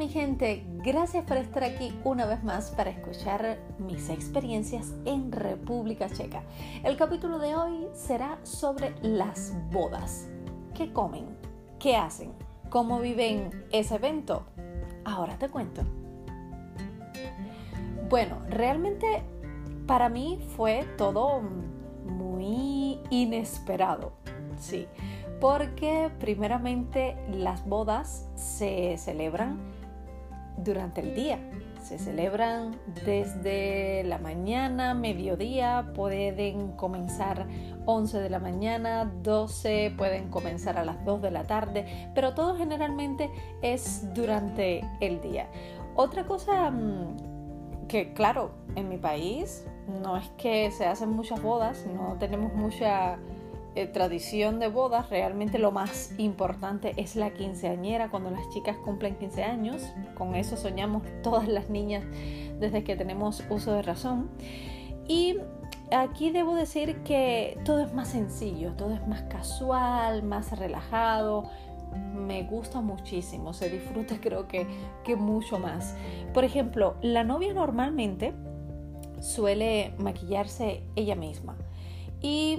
mi gente, gracias por estar aquí una vez más para escuchar mis experiencias en República Checa. El capítulo de hoy será sobre las bodas. ¿Qué comen? ¿Qué hacen? ¿Cómo viven ese evento? Ahora te cuento. Bueno, realmente para mí fue todo muy inesperado, sí porque primeramente las bodas se celebran durante el día. Se celebran desde la mañana, mediodía, pueden comenzar 11 de la mañana, 12, pueden comenzar a las 2 de la tarde, pero todo generalmente es durante el día. Otra cosa mm, que, claro, en mi país no es que se hacen muchas bodas, no tenemos mucha eh, tradición de bodas, realmente lo más importante es la quinceañera, cuando las chicas cumplen 15 años. Con eso soñamos todas las niñas desde que tenemos uso de razón. Y aquí debo decir que todo es más sencillo, todo es más casual, más relajado. Me gusta muchísimo, se disfruta creo que, que mucho más. Por ejemplo, la novia normalmente suele maquillarse ella misma. Y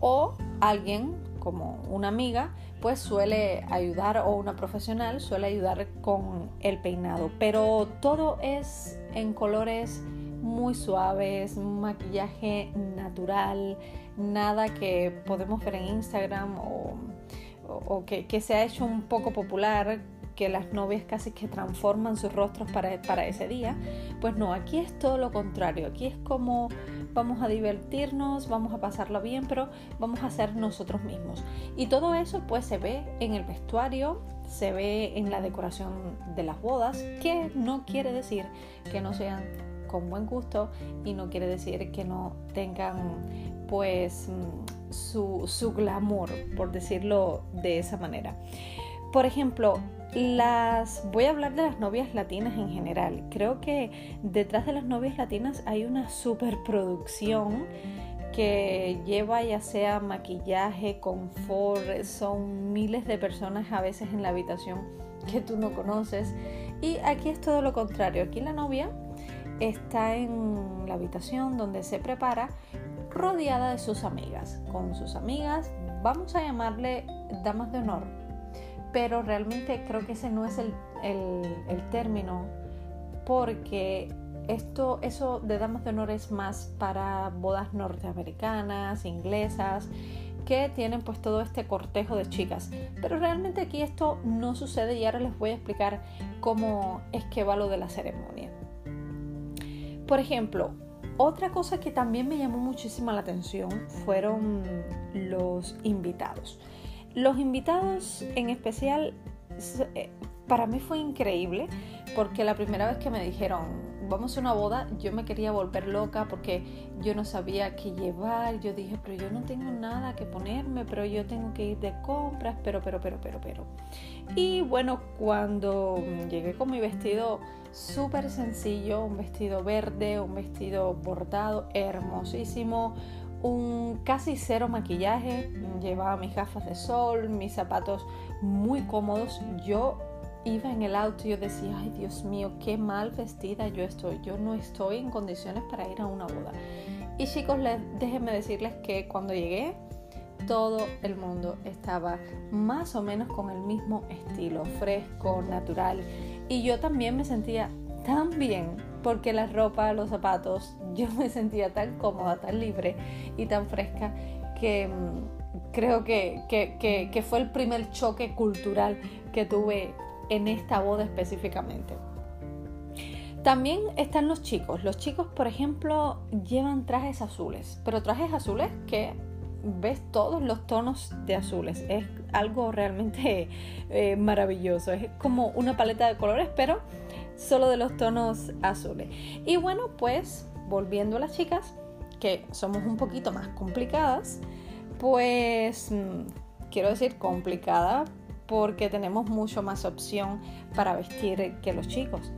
o alguien como una amiga pues suele ayudar o una profesional suele ayudar con el peinado. Pero todo es en colores muy suaves maquillaje natural nada que podemos ver en Instagram o, que, que se ha hecho un poco popular que las novias casi que transforman sus rostros para, para ese día. Pues no, aquí es todo lo contrario. Aquí es como vamos a divertirnos, vamos a pasarlo bien, pero vamos a ser nosotros mismos. Y todo eso pues se ve en el vestuario, se ve en la decoración de las bodas, que no quiere decir que no sean con buen gusto y no quiere decir que no tengan pues su, su glamour, por decirlo de esa manera. Por ejemplo, las voy a hablar de las novias latinas en general. Creo que detrás de las novias latinas hay una superproducción que lleva ya sea maquillaje, confort, son miles de personas a veces en la habitación que tú no conoces. Y aquí es todo lo contrario. Aquí la novia está en la habitación donde se prepara rodeada de sus amigas. Con sus amigas, vamos a llamarle damas de honor pero realmente creo que ese no es el, término porque esto, eso de damas de honor es más para bodas norteamericanas, inglesas, que tienen pues todo este cortejo de chicas. Pero realmente aquí esto no sucede y ahora les voy a explicar cómo es que va lo de la ceremonia. Por ejemplo, otra cosa que también me llamó muchísimo la atención fueron los invitados. Los invitados en especial, eh, para mí fue increíble porque la primera vez que me dijeron, vamos a una boda, yo me quería volver loca porque yo no sabía qué llevar. Yo dije, pero yo no tengo nada que ponerme, pero yo tengo que ir de compras, pero, pero, pero, pero, pero. Y bueno, cuando llegué con mi vestido súper sencillo, un vestido verde, un vestido bordado, hermosísimo, un casi cero maquillaje, llevaba mis gafas de sol, mis zapatos muy cómodos. Yo iba en el auto y yo decía, ay Dios mío, qué mal vestida yo estoy. Yo no estoy en condiciones para ir a una boda. Y chicos, déjenme decirles que cuando llegué, todo el mundo estaba más o menos con el mismo estilo, fresco, natural. Y yo también me sentía tan bien porque la ropa, los zapatos, yo me sentía tan cómoda, tan libre y tan fresca que mm, creo que, que, fue el primer choque cultural que tuve en esta boda específicamente. También están los chicos. Los chicos, por ejemplo, llevan trajes azules, pero trajes azules que ves todos los tonos de azules. Es algo realmente eh, maravilloso. Es como una paleta de colores, pero solo de los tonos azules. Y bueno, pues volviendo a las chicas, que somos un poquito más complicadas, pues mm, quiero decir complicada porque tenemos mucho más opción para vestir que los chicos.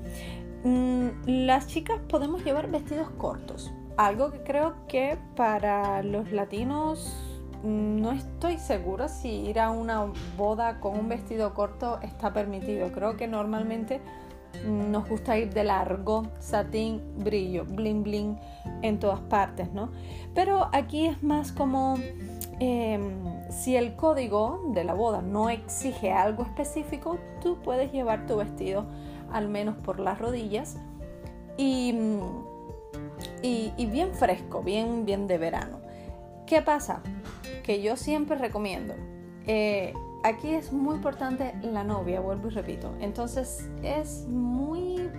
Mm, las chicas podemos llevar vestidos cortos, algo que creo que para los latinos mm, no estoy segura si ir a una boda con un vestido corto está permitido. Creo que normalmente nos gusta ir de largo, satín, brillo, bling bling en todas partes, ¿no? Pero aquí es más como em, si el código de la boda no exige algo específico, tú puedes llevar tu vestido al menos por las rodillas y, y, bien fresco, bien, bien de verano. ¿Qué pasa? Que yo siempre recomiendo. Eh, aquí es muy importante la novia, vuelvo y repito. Entonces es muy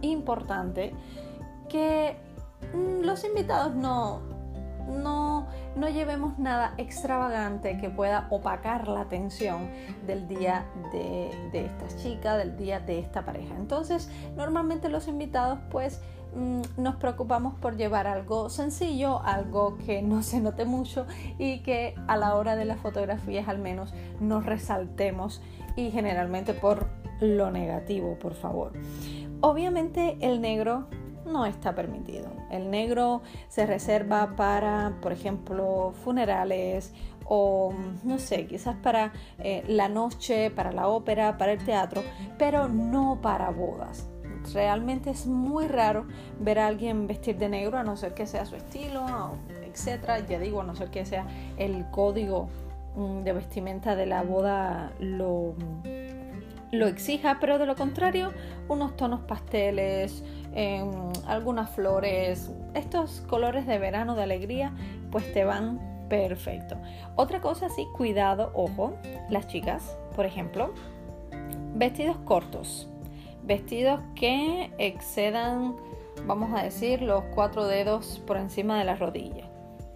importante que mm, los invitados no, no, no llevemos nada extravagante que pueda opacar la atención del día de, de esta chica, del día de esta pareja. Entonces, normalmente los invitados pues mm, nos preocupamos por llevar algo sencillo, algo que no se note mucho y que a la hora de las fotografías al menos nos resaltemos y generalmente por lo negativo, por favor. Obviamente el negro no está permitido. El negro se reserva para, por ejemplo, funerales o, no sé, quizás para eh, la noche, para la ópera, para el teatro, pero no para bodas. Realmente es muy raro ver a alguien vestir de negro a no ser que sea su estilo, etcétera. Ya digo, a no ser que sea el código mm, de vestimenta de la boda lo, lo exija, pero de lo contrario, unos tonos pasteles, algunas flores, estos colores de verano de alegría, pues te van perfecto. Otra cosa, sí, cuidado, ojo, las chicas, por ejemplo, vestidos cortos, vestidos que excedan, vamos a decir, los cuatro dedos por encima de la rodilla.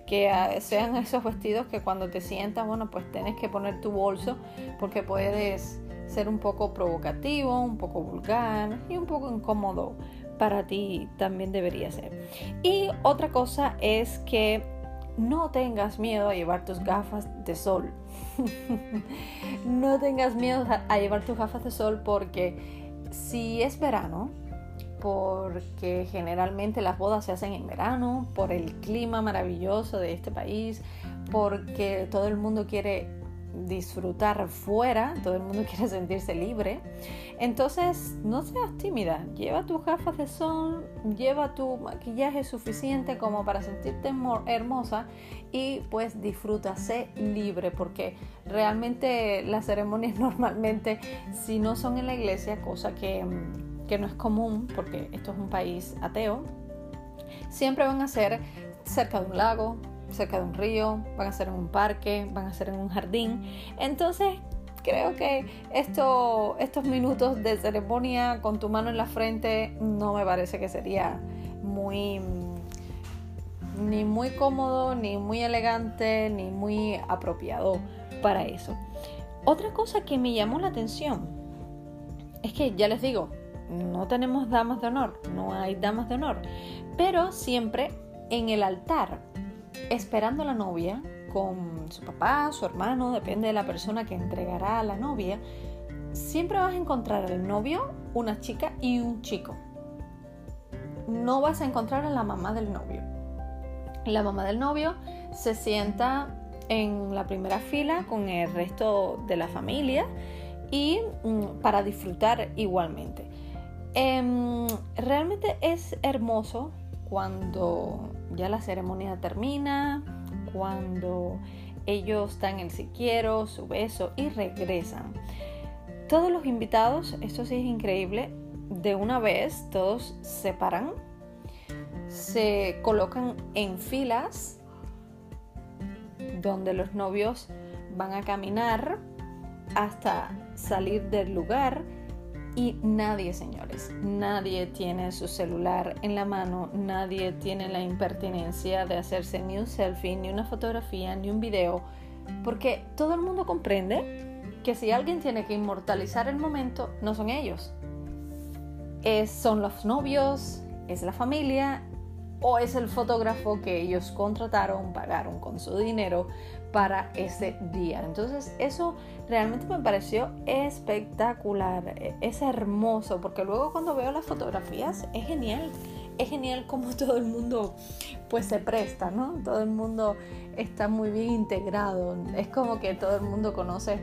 Que sean esos vestidos que cuando te sientas, bueno, pues tienes que poner tu bolso porque puedes ser un poco provocativo, un poco vulgar y un poco incómodo para ti también debería ser. Y otra cosa es que no tengas miedo a llevar tus gafas de sol. no tengas miedo a llevar tus gafas de sol porque si es verano, porque generalmente las bodas se hacen en verano, por el clima maravilloso de este país, porque todo el mundo quiere disfrutar fuera, todo el mundo quiere sentirse libre. Entonces, no seas tímida, lleva tus gafas de sol, lleva tu maquillaje suficiente como para sentirte hermosa y pues disfruta, sé libre, porque realmente las ceremonias normalmente, si no son en la iglesia, cosa que, que no es común, porque esto es un país ateo, siempre van a ser cerca de un lago, cerca de un río, van a ser en un parque, van a ser en un jardín. Entonces, creo que esto, estos minutos de ceremonia con tu mano en la frente no me parece que sería muy ni muy cómodo, ni muy elegante, ni muy apropiado para eso. Otra cosa que me llamó la atención es que ya les digo, no tenemos damas de honor, no hay damas de honor, pero siempre en el altar esperando la novia con su papá, su hermano, depende de la persona que entregará a la novia, siempre vas a encontrar al novio, una chica y un chico. No vas a encontrar a la mamá del novio. La mamá del novio se sienta en la primera fila con el resto de la familia y mm, para disfrutar igualmente. Em, realmente es hermoso cuando ya la ceremonia termina, cuando ellos dan el si quiero, su beso y regresan. Todos los invitados, esto sí es increíble, de una vez todos se paran, se colocan en filas donde los novios van a caminar hasta salir del lugar y nadie, señores, nadie tiene su celular en la mano, nadie tiene la impertinencia de hacerse ni un selfie, ni una fotografía, ni un video, porque todo el mundo comprende que si alguien tiene que inmortalizar el momento, no son ellos. Es, son los novios, es la familia o es el fotógrafo que ellos contrataron, pagaron con su dinero para ese día. Entonces eso realmente me pareció espectacular, es hermoso, porque luego cuando veo las fotografías es genial, es genial como todo el mundo pues se presta, ¿no? Todo el mundo está muy bien integrado, es como que todo el mundo conoce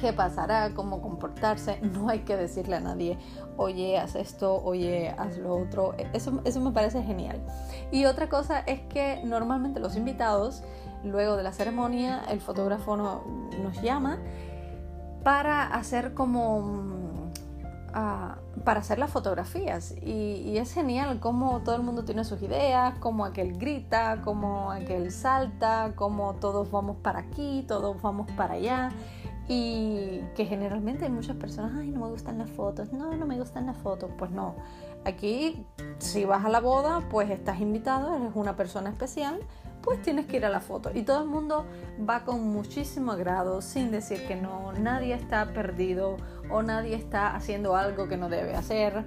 qué pasará, cómo comportarse. No hay que decirle a nadie, oye, haz esto, oye, haz lo otro. Eso, eso me parece genial. Y otra cosa es que normalmente los invitados, luego de la ceremonia, el fotógrafo nos llama para hacer como para hacer las fotografías. Y, es genial cómo todo el mundo tiene sus ideas, cómo aquel grita, cómo aquel salta, cómo todos vamos para aquí, todos vamos para allá. Y que generalmente hay muchas personas, ay, no me gustan las fotos, no, no me gustan las fotos. Pues no, aquí si vas a la boda, pues estás invitado, eres una persona especial, pues tienes que ir a la foto. Y todo el mundo va con muchísimo agrado, sin decir que no, nadie está perdido o nadie está haciendo algo que no debe hacer.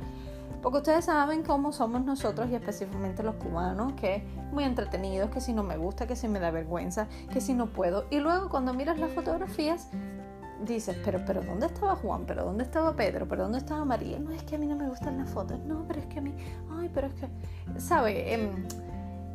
Porque ustedes saben cómo somos nosotros y específicamente los cubanos, que muy entretenidos, que si no me gusta, que si me da vergüenza, que si no puedo. Y luego cuando miras las fotografías, dices, pero, pero ¿dónde estaba Juan? ¿Pero dónde estaba Pedro? ¿Pero dónde estaba María? No, es que a mí no me gustan las fotos. No, pero es que a mí, ay, pero es que, ¿sabe? Em,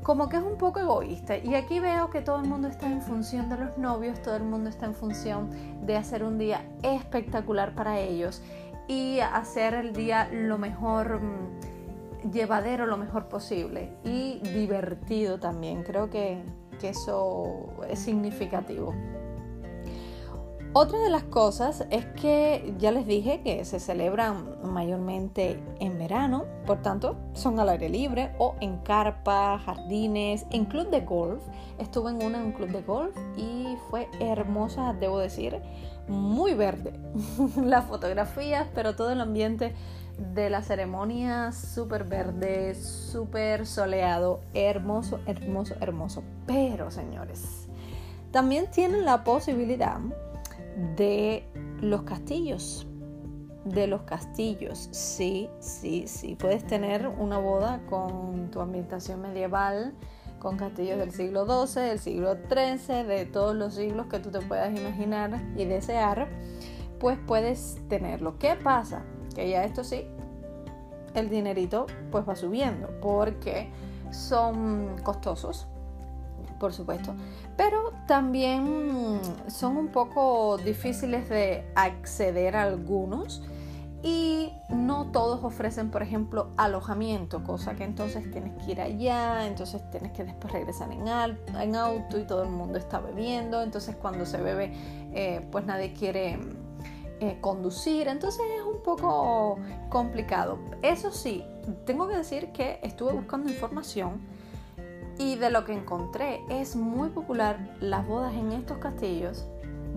como que es un poco egoísta. Y aquí veo que todo el mundo está en función de los novios, todo el mundo está en función de hacer un día espectacular para ellos y hacer el día lo mejor mm, llevadero, lo mejor posible y divertido también. Creo que, que eso es significativo. Otra de las cosas es que ya les dije que se celebran mayormente en verano, por tanto son al aire libre o en carpas, jardines, en club de golf. Estuve en una en un club de golf y fue hermosa, debo decir, muy verde. Las fotografías, pero todo el ambiente de la ceremonia súper verde, súper soleado, hermoso, hermoso, hermoso. Pero señores, también tienen la posibilidad de los castillos. De los castillos, sí, sí, sí. Puedes tener una boda con tu ambientación medieval, con castillos del siglo XII, del siglo XIII, de todos los siglos que tú te puedas imaginar y desear, pues puedes tenerlo. ¿Qué pasa? Que ya esto sí, el dinerito pues va subiendo porque son costosos por supuesto. Pero también son un poco difíciles de acceder a algunos y no todos ofrecen, por ejemplo, alojamiento, cosa que entonces tienes que ir allá, entonces tienes que después regresar en, auto y todo el mundo está bebiendo, entonces cuando se bebe, eh, pues nadie quiere eh, conducir, entonces es un poco complicado. Eso sí, tengo que decir que estuve buscando información y de lo que encontré, es muy popular las bodas en estos castillos,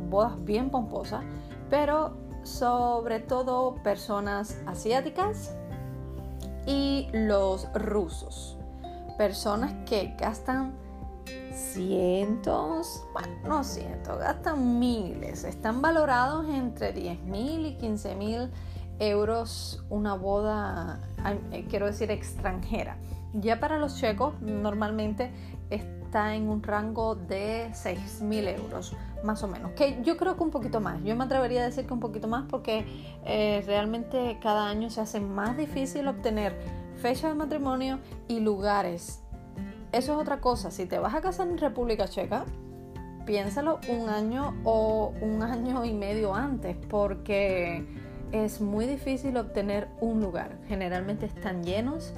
bodas bien pomposas, pero sobre todo personas asiáticas y los rusos. Personas que gastan cientos, bueno, no cientos, gastan miles. Están valorados entre 10 mil y 15 mil euros una boda, eh, quiero decir, extranjera. Ya para los checos normalmente está en un rango de 6.000 euros, más o menos. Que yo creo que un poquito más. Yo me atrevería a decir que un poquito más porque eh, realmente cada año se hace más difícil obtener fecha de matrimonio y lugares. Eso es otra cosa. Si te vas a casar en República Checa, piénsalo un año o un año y medio antes porque es muy difícil obtener un lugar. Generalmente están llenos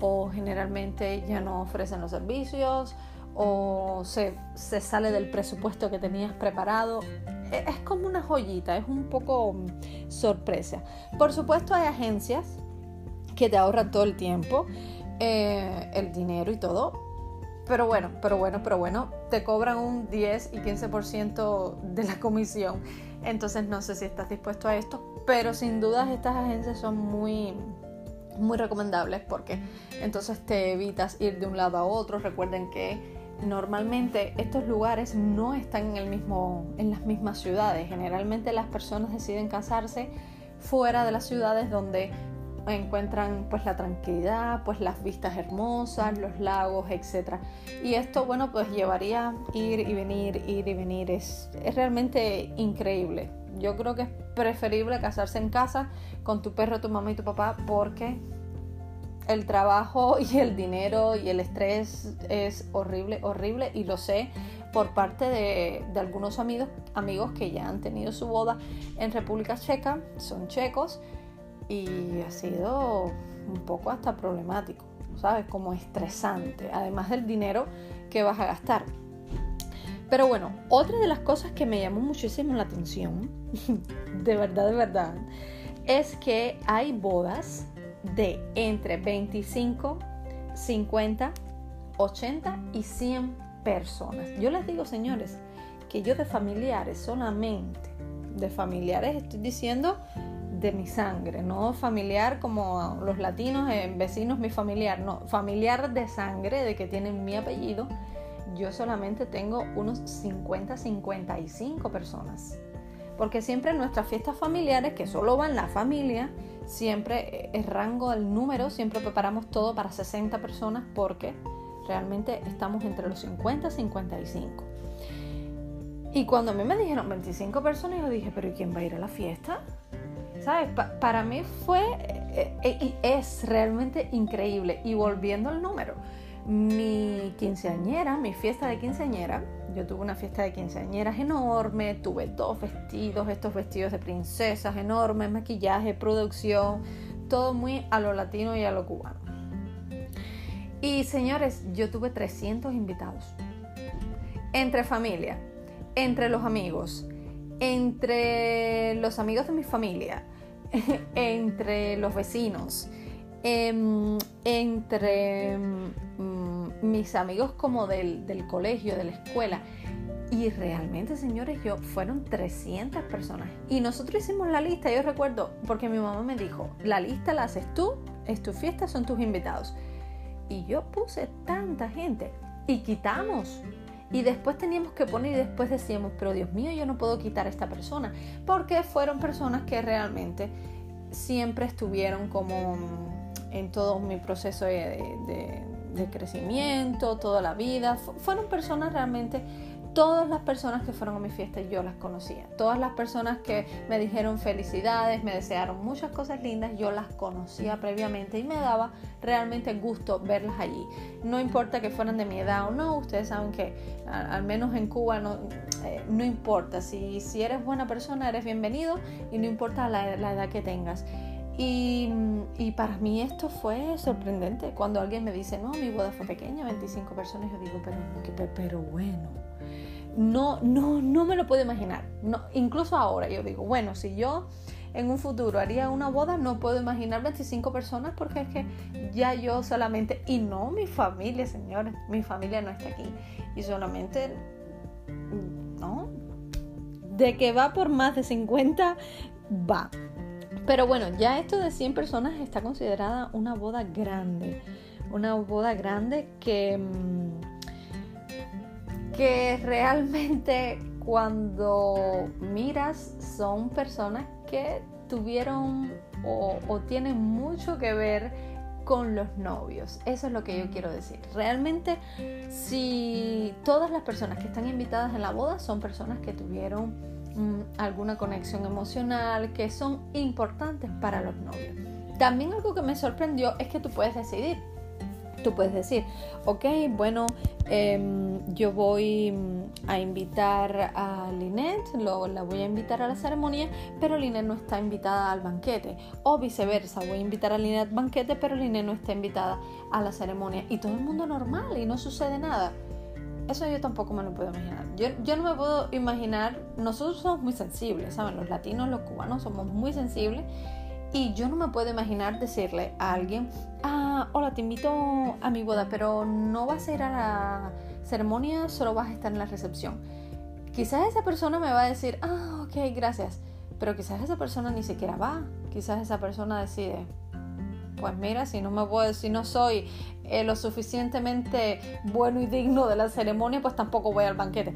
o generalmente ya no ofrecen los servicios o se, sale del presupuesto que tenías preparado. E, es como una joyita, es un poco mm, sorpresa. Por supuesto hay agencias que te ahorran todo el tiempo, eh, el dinero y todo. Pero bueno, pero bueno, pero bueno, te cobran un 10 y 15% de la comisión. Entonces no sé si estás dispuesto a esto, pero sin dudas estas agencias son muy, muy recomendables porque entonces te evitas ir de un lado a otro. Recuerden que normalmente estos lugares no están en, el mismo, en las mismas ciudades. Generalmente las personas deciden casarse fuera de las ciudades donde encuentran pues la tranquilidad, pues las vistas hermosas, los lagos, etc. Y esto, bueno, pues llevaría ir y venir, ir y venir. Es, es realmente increíble. Yo creo que es preferible casarse en casa con tu perro, tu mamá y tu papá porque el trabajo y el dinero y el estrés es horrible, horrible y lo sé por parte de, algunos amigos, amigos que ya han tenido su boda en República Checa, son checos, y ha sido un poco hasta problemático, ¿sabes? Como estresante, además del dinero que vas a gastar. Pero bueno, otra de las cosas que me llamó muchísimo la atención, de verdad, de verdad, es que hay bodas de entre 25, 50, 80 y 100 personas. Yo les digo, señores, que yo de familiares solamente, de familiares estoy diciendo de mi sangre, no familiar como los latinos, eh, vecinos, mi familiar, no, familiar de sangre, de que tienen mi apellido, yo solamente tengo unos 50, 55 personas. Porque siempre en nuestras fiestas familiares, que solo van la familia, siempre el rango del número, siempre preparamos todo para 60 personas porque realmente estamos entre los 50 y 55. Y cuando a mí me dijeron 25 personas, yo dije, pero ¿y quién va a ir a la fiesta? ¿Sabes? para mí fue eh, eh, es realmente increíble. Y volviendo al número, mi quinceañera, mi fiesta de quinceañera, yo tuve una fiesta de quinceañeras enorme, tuve dos vestidos, estos vestidos de princesas enormes, maquillaje, producción, todo muy a lo latino y a lo cubano. Y señores, yo tuve 300 invitados. Entre familia, entre los amigos, entre los amigos de mi familia, entre los vecinos, em, entre mm, mis amigos como del, del, colegio, de la escuela. Y realmente, señores, yo fueron 300 personas. Y nosotros hicimos la lista, yo recuerdo, porque mi mamá me dijo, la lista la haces tú, es tu fiesta, son tus invitados. Y yo puse tanta gente y quitamos. Y después teníamos que poner y después decíamos, pero Dios mío, yo no puedo quitar a esta persona. Porque fueron personas que realmente siempre estuvieron como en todo mi proceso de, de crecimiento, toda la vida. Fueron personas realmente todas las personas que fueron a mi fiesta yo las conocía. Todas las personas que me dijeron felicidades, me desearon muchas cosas lindas, yo las conocía previamente y me daba realmente gusto verlas allí. No importa que fueran de mi edad o no, ustedes saben que al menos en Cuba no, eh, no importa. Si, si eres buena persona, eres bienvenido y no importa la, edad que tengas. Y, para mí esto fue sorprendente. Cuando alguien me dice, no, mi boda fue pequeña, 25 personas, yo digo, pero, pero bueno no, no, no me lo puedo imaginar. No, incluso ahora yo digo, bueno, si yo en un futuro haría una boda, no puedo imaginar 25 personas porque es que ya yo solamente, y no mi familia, señores, mi familia no está aquí. Y solamente, ¿no? De que va por más de 50, va. Pero bueno, ya esto de 100 personas está considerada una boda grande. Una boda grande que... Mm, que realmente cuando miras son personas que tuvieron o, tienen mucho que ver con los novios. Eso es lo que yo quiero decir. Realmente, si todas las personas que están invitadas en la boda son personas que tuvieron mm, alguna conexión emocional, que son importantes para los novios. También algo que me sorprendió es que tú puedes decidir tú puedes decir, ok, bueno, em, yo voy mm, a invitar a luego la voy a invitar a la ceremonia, pero Lynette no está invitada al banquete. O viceversa, voy a invitar a Lynette al banquete, pero Lynette no está invitada a la ceremonia. Y todo el mundo normal y no sucede nada. Eso yo tampoco me lo puedo imaginar. Yo, yo no me puedo imaginar, nosotros somos muy sensibles, ¿saben? Los latinos, los cubanos somos muy sensibles y yo no me puedo imaginar decirle a alguien, ah, hola, te invito a mi boda, pero no vas a ir a la ceremonia, solo vas a estar en la recepción. Quizás esa persona me va a decir, ah, ok, gracias. Pero quizás esa persona ni siquiera va. Quizás esa persona decide, pues mira, si no me puedo, si no soy eh, lo suficientemente bueno y digno de la ceremonia, pues tampoco voy al banquete.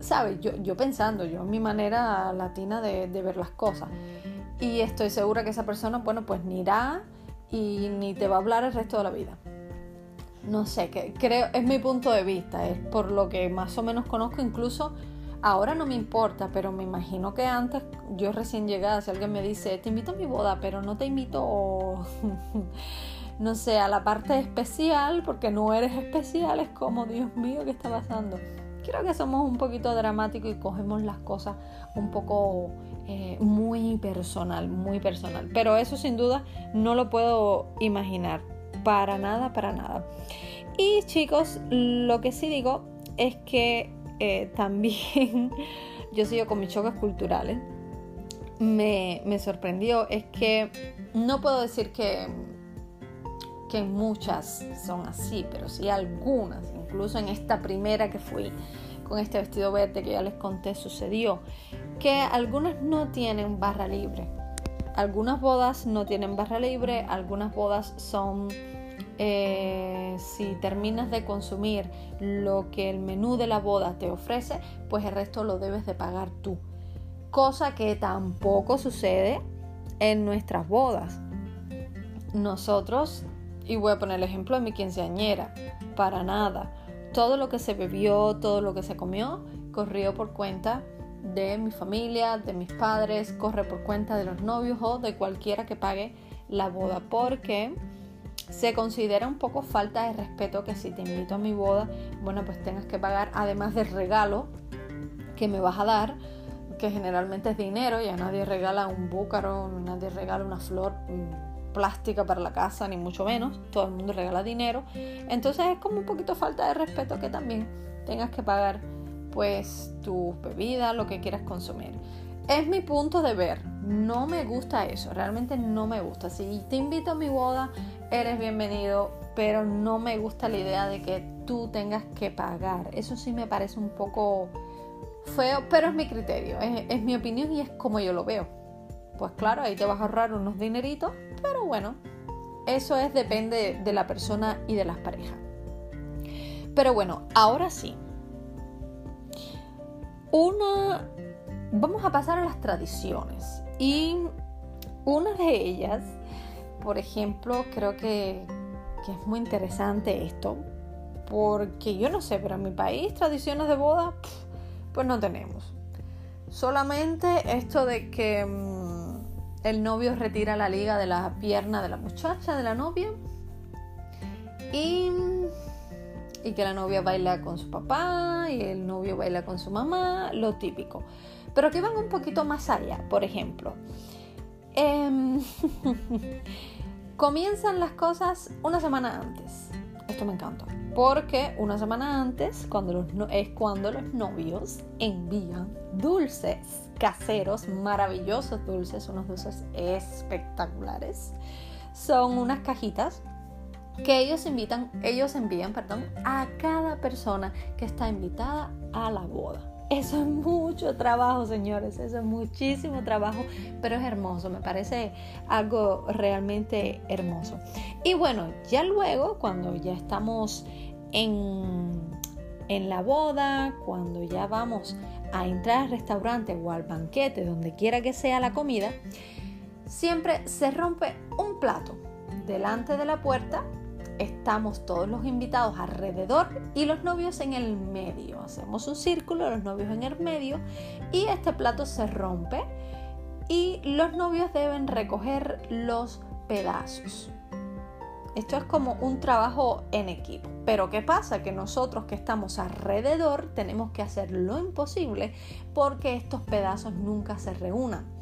¿Sabes? Yo, yo pensando, yo mi manera latina de, de ver las cosas. Y estoy segura que esa persona, bueno, pues ni irá y ni te va a hablar el resto de la vida. No sé, que creo, es mi punto de vista, es por lo que más o menos conozco, incluso ahora no me importa, pero me imagino que antes, yo recién llegada, si alguien me dice, te invito a mi boda, pero no te invito, no sé, a la parte especial, porque no eres especial, es como, Dios mío, ¿qué está pasando? creo que somos un poquito dramáticos y cogemos las cosas un poco eh, muy personal, muy personal. Pero eso sin duda no lo puedo imaginar. Para nada, para nada. Y chicos, lo que sí digo es que eh, también yo sigo con mis choques culturales. Me, me sorprendió es que no puedo decir que, que muchas son así, pero sí algunas, incluso en esta primera que fui con este vestido verde que ya les conté sucedió, que algunas no tienen barra libre. Algunas bodas no tienen barra libre, algunas bodas son eh, si terminas de consumir lo que el menú de la boda te ofrece, pues el resto lo debes de pagar tú. Cosa que tampoco sucede en nuestras bodas. Nosotros, y voy a poner el ejemplo de mi quinceañera, para nada. Todo lo que se bebió, todo lo que se comió, corrió por cuenta de mi familia, de mis padres, corre por cuenta de los novios o de cualquiera que pague la boda, porque se considera un poco falta de respeto que si te invito a mi boda, bueno, pues tengas que pagar además del regalo que me vas a dar, que generalmente es dinero, ya nadie regala un búcaro, nadie regala una flor plástica para la casa, ni mucho menos, todo el mundo regala dinero. Entonces es como un poquito falta de respeto que también tengas que pagar pues tus bebidas, lo que quieras consumir. Es mi punto de ver, no me gusta eso, realmente no me gusta. Si te invito a mi boda, eres bienvenido, pero no me gusta la idea de que tú tengas que pagar. Eso sí me parece un poco feo, pero es mi criterio, es, mi opinión y es como yo lo veo. Pues claro, ahí te vas a ahorrar unos dineritos, pero bueno, eso es depende de la persona y de las parejas. Pero bueno, ahora sí. Una vamos a pasar a las tradiciones y una de ellas, por ejemplo, creo que, que es muy interesante esto, porque yo no sé, pero en mi país tradiciones de boda pues no tenemos. Solamente esto de que mm, el novio retira la liga de la pierna de la muchacha, de la novia. Y, y que la novia baila con su papá y el novio baila con su mamá, lo típico. Pero que van un poquito más allá, por ejemplo. Em, comienzan las cosas una semana antes. Esto me encanta. Porque una semana antes cuando los es cuando los novios envían dulces caseros, maravillosos dulces, unos dulces espectaculares. Son unas cajitas que ellos invitan, ellos envían, perdón, a cada persona que está invitada a la boda. Eso es mucho trabajo, señores, eso es muchísimo trabajo, pero es hermoso, me parece algo realmente hermoso. Y bueno, ya luego, cuando ya estamos en, en la boda, cuando ya vamos a entrar al restaurante o al banquete, donde quiera que sea la comida, siempre se rompe un plato delante de la puerta estamos todos los invitados alrededor y los novios en el medio. Hacemos un círculo, los novios en el medio y este plato se rompe y los novios deben recoger los pedazos. Esto es como un trabajo en equipo. Pero ¿qué pasa? Que nosotros que estamos alrededor tenemos que hacer lo imposible porque estos pedazos nunca se reúnan.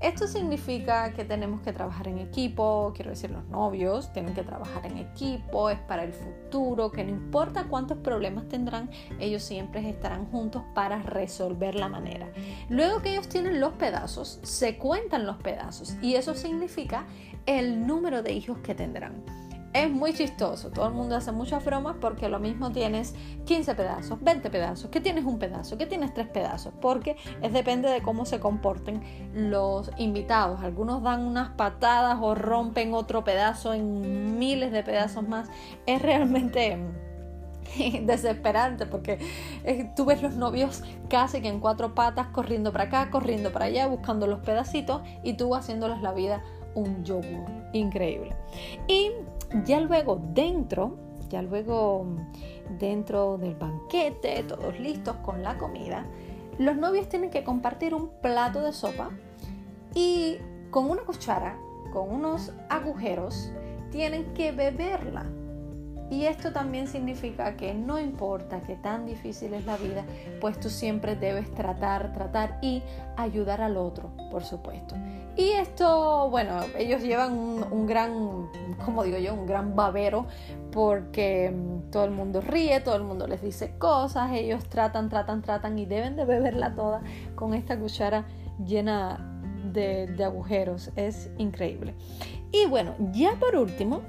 Esto significa que tenemos que trabajar en equipo, quiero decir los novios tienen que trabajar en equipo, es para el futuro, que no importa cuántos problemas tendrán, ellos siempre estarán juntos para resolver la manera. Luego que ellos tienen los pedazos, se cuentan los pedazos y eso significa el número de hijos que tendrán. Es muy chistoso, todo el mundo hace muchas bromas porque lo mismo tienes 15 pedazos, 20 pedazos, que tienes un pedazo, que tienes tres pedazos, porque es depende de cómo se comporten los invitados. Algunos dan unas patadas o rompen otro pedazo en miles de pedazos más. Es realmente desesperante porque eh, tú ves los novios casi que en cuatro patas corriendo para acá, corriendo para allá, buscando los pedacitos y tú haciéndoles la vida un yogur increíble. Y ya luego dentro, ya luego dentro del banquete, todos listos con la comida, los novios tienen que compartir un plato de sopa y con una cuchara, con unos agujeros, tienen que beberla. Y esto también significa que no importa que tan difícil es la vida, pues tú siempre debes tratar, tratar y ayudar al otro, por supuesto. Y esto, bueno, ellos llevan un, gran, como digo yo, un gran babero porque mm, todo el mundo ríe, todo el mundo les dice cosas, ellos tratan, tratan, tratan y deben de beberla toda con esta cuchara llena de, de agujeros. Es increíble. Y bueno, ya por último,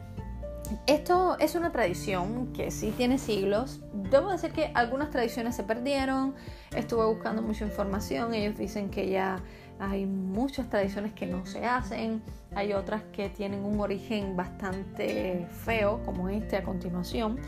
esto es una tradición que sí tiene siglos. Debo decir que algunas tradiciones se perdieron. Estuve buscando mucha información. Ellos dicen que ya hay muchas tradiciones que no se hacen. Hay otras que tienen un origen bastante feo, como este a continuación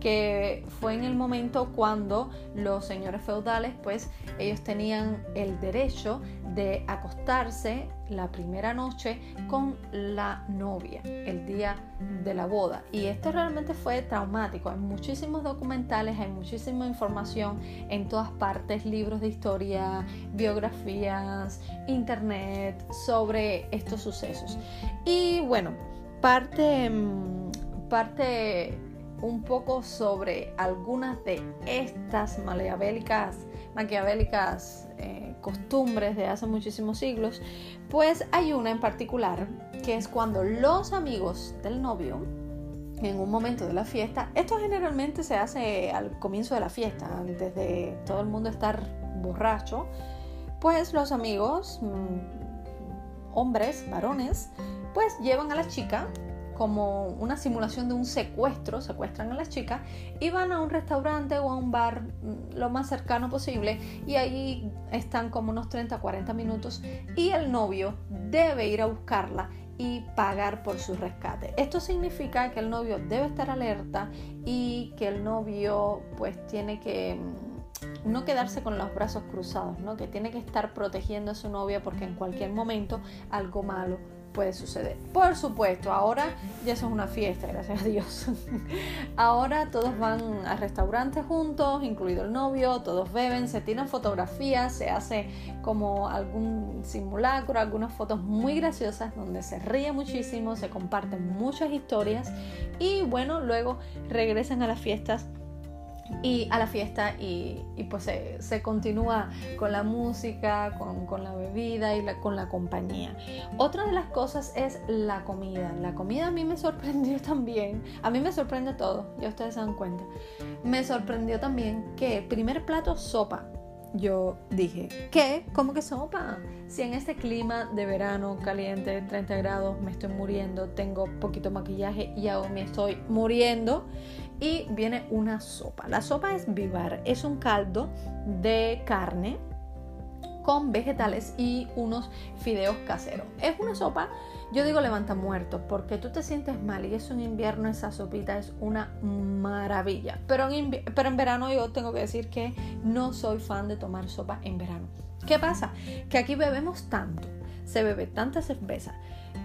que fue en el momento cuando los señores feudales pues ellos tenían el derecho de acostarse la primera noche con la novia el día de la boda. Y esto realmente fue traumático. Hay muchísimos documentales hay muchísima información en todas partes libros de historia biografías internet sobre estos sucesos y bueno parte mm, parte un poco sobre algunas de estas maquiavélicas, maquiavélicas eh, costumbres de hace muchísimos siglos, pues hay una en particular que es cuando los amigos del novio, en un momento de la fiesta, esto generalmente se hace al comienzo de la fiesta, antes de todo el mundo estar borracho, pues los amigos, mm, hombres, varones, pues llevan a la chica como una simulación de un secuestro, secuestran a las chicas y van a un restaurante o a un bar mm, lo más cercano posible y ahí están como unos 30, 40 minutos y el novio debe ir a buscarla y pagar por su rescate. Esto significa que el novio debe estar alerta y que el novio pues tiene que mm, no quedarse con los brazos cruzados, ¿no? que tiene que estar protegiendo a su novia porque en cualquier momento algo malo puede suceder. Por supuesto, ahora ya eso es una fiesta, gracias a Dios. ahora todos van a restaurantes juntos, incluido el novio, todos beben, se tiran fotografías, se hace como algún simulacro, algunas fotos muy graciosas donde se ríe muchísimo, se comparten muchas historias y bueno, luego regresan a las fiestas y a la fiesta y, pues se, continúa con la música, con, la bebida y con la compañía. Otra de las cosas es la comida. La comida a mí me sorprendió también, a mí me sorprende todo, ya ustedes se dan cuenta. Me sorprendió también que primer plato sopa, yo dije, ¿qué? ¿Cómo que sopa? Si en este clima de verano caliente, 30 grados, me estoy muriendo, tengo poquito maquillaje y aún me estoy muriendo. Y viene una sopa. La sopa es vivar, es un caldo de carne con vegetales y unos fideos caseros. Es una sopa yo digo levanta muertos porque tú te sientes mal y es un invierno, esa sopita es una maravilla. Pero en, pero en verano yo tengo que decir que no soy fan de tomar sopa en verano. ¿Qué pasa? Que aquí bebemos tanto, se bebe tanta cerveza,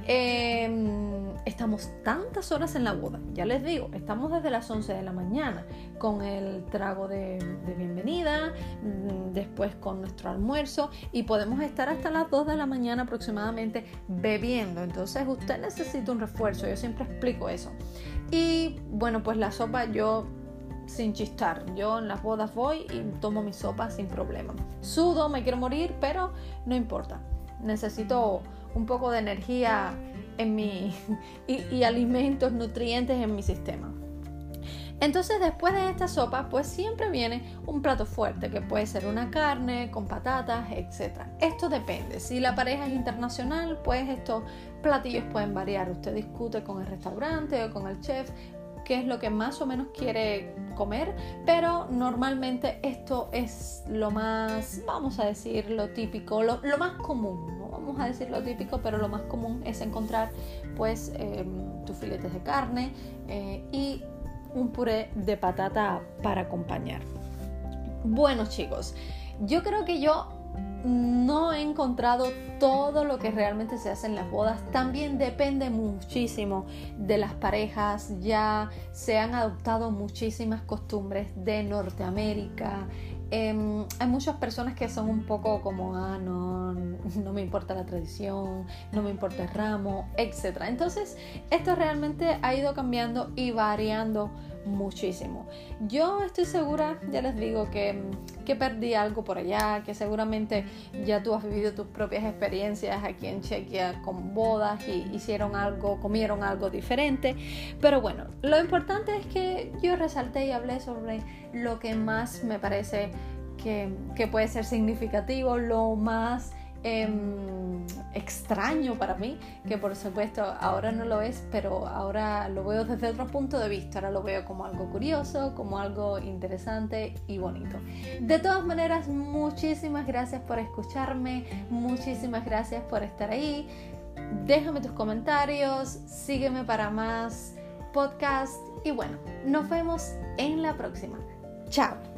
Em, estamos tantas horas en la boda, ya les digo, estamos desde las 11 de la mañana con el trago de, bienvenida, mm, después con nuestro almuerzo y podemos estar hasta las 2 de la mañana aproximadamente bebiendo. Entonces usted necesita un refuerzo, yo siempre explico eso. Y bueno, pues la sopa yo sin chistar. Yo en las bodas voy y tomo mi sopa sin problema. Sudo, me quiero morir, pero no importa. Necesito un poco de energía en mi, y, alimentos, nutrientes en mi sistema. Entonces después de esta sopa pues siempre viene un plato fuerte que puede ser una carne con patatas, etc. Esto depende. Si la pareja es internacional pues estos platillos pueden variar. Usted discute con el restaurante o con el chef qué es lo que más o menos quiere comer, pero normalmente esto es lo más, vamos a decir, lo típico, lo, lo más común, vamos a decir lo típico, pero lo más común es encontrar pues em, tus filetes de carne eh, y un puré de patata para acompañar. Bueno chicos, yo creo que yo no he encontrado todo lo que realmente se hace en las bodas. También depende muchísimo de las parejas. Ya se han adoptado muchísimas costumbres de Norteamérica, Em, hay muchas personas que son un poco como, ah, no, no me importa la tradición, no me importa el ramo, etc. Entonces, esto realmente ha ido cambiando y variando muchísimo. Yo estoy segura, ya les digo, que, que, perdí algo por allá, que seguramente ya tú has vivido tus propias experiencias aquí en Chequia con bodas y hicieron algo, comieron algo diferente. Pero bueno, lo importante es que yo resalté y hablé sobre lo que más me parece que, que puede ser significativo, lo más Em, extraño para mí, que por supuesto ahora no lo es, pero ahora lo veo desde otro punto de vista, ahora lo veo como algo curioso, como algo interesante y bonito. De todas maneras, muchísimas gracias por escucharme, muchísimas gracias por estar ahí. Déjame tus comentarios, sígueme para más podcasts y bueno, nos vemos en la próxima. Chao.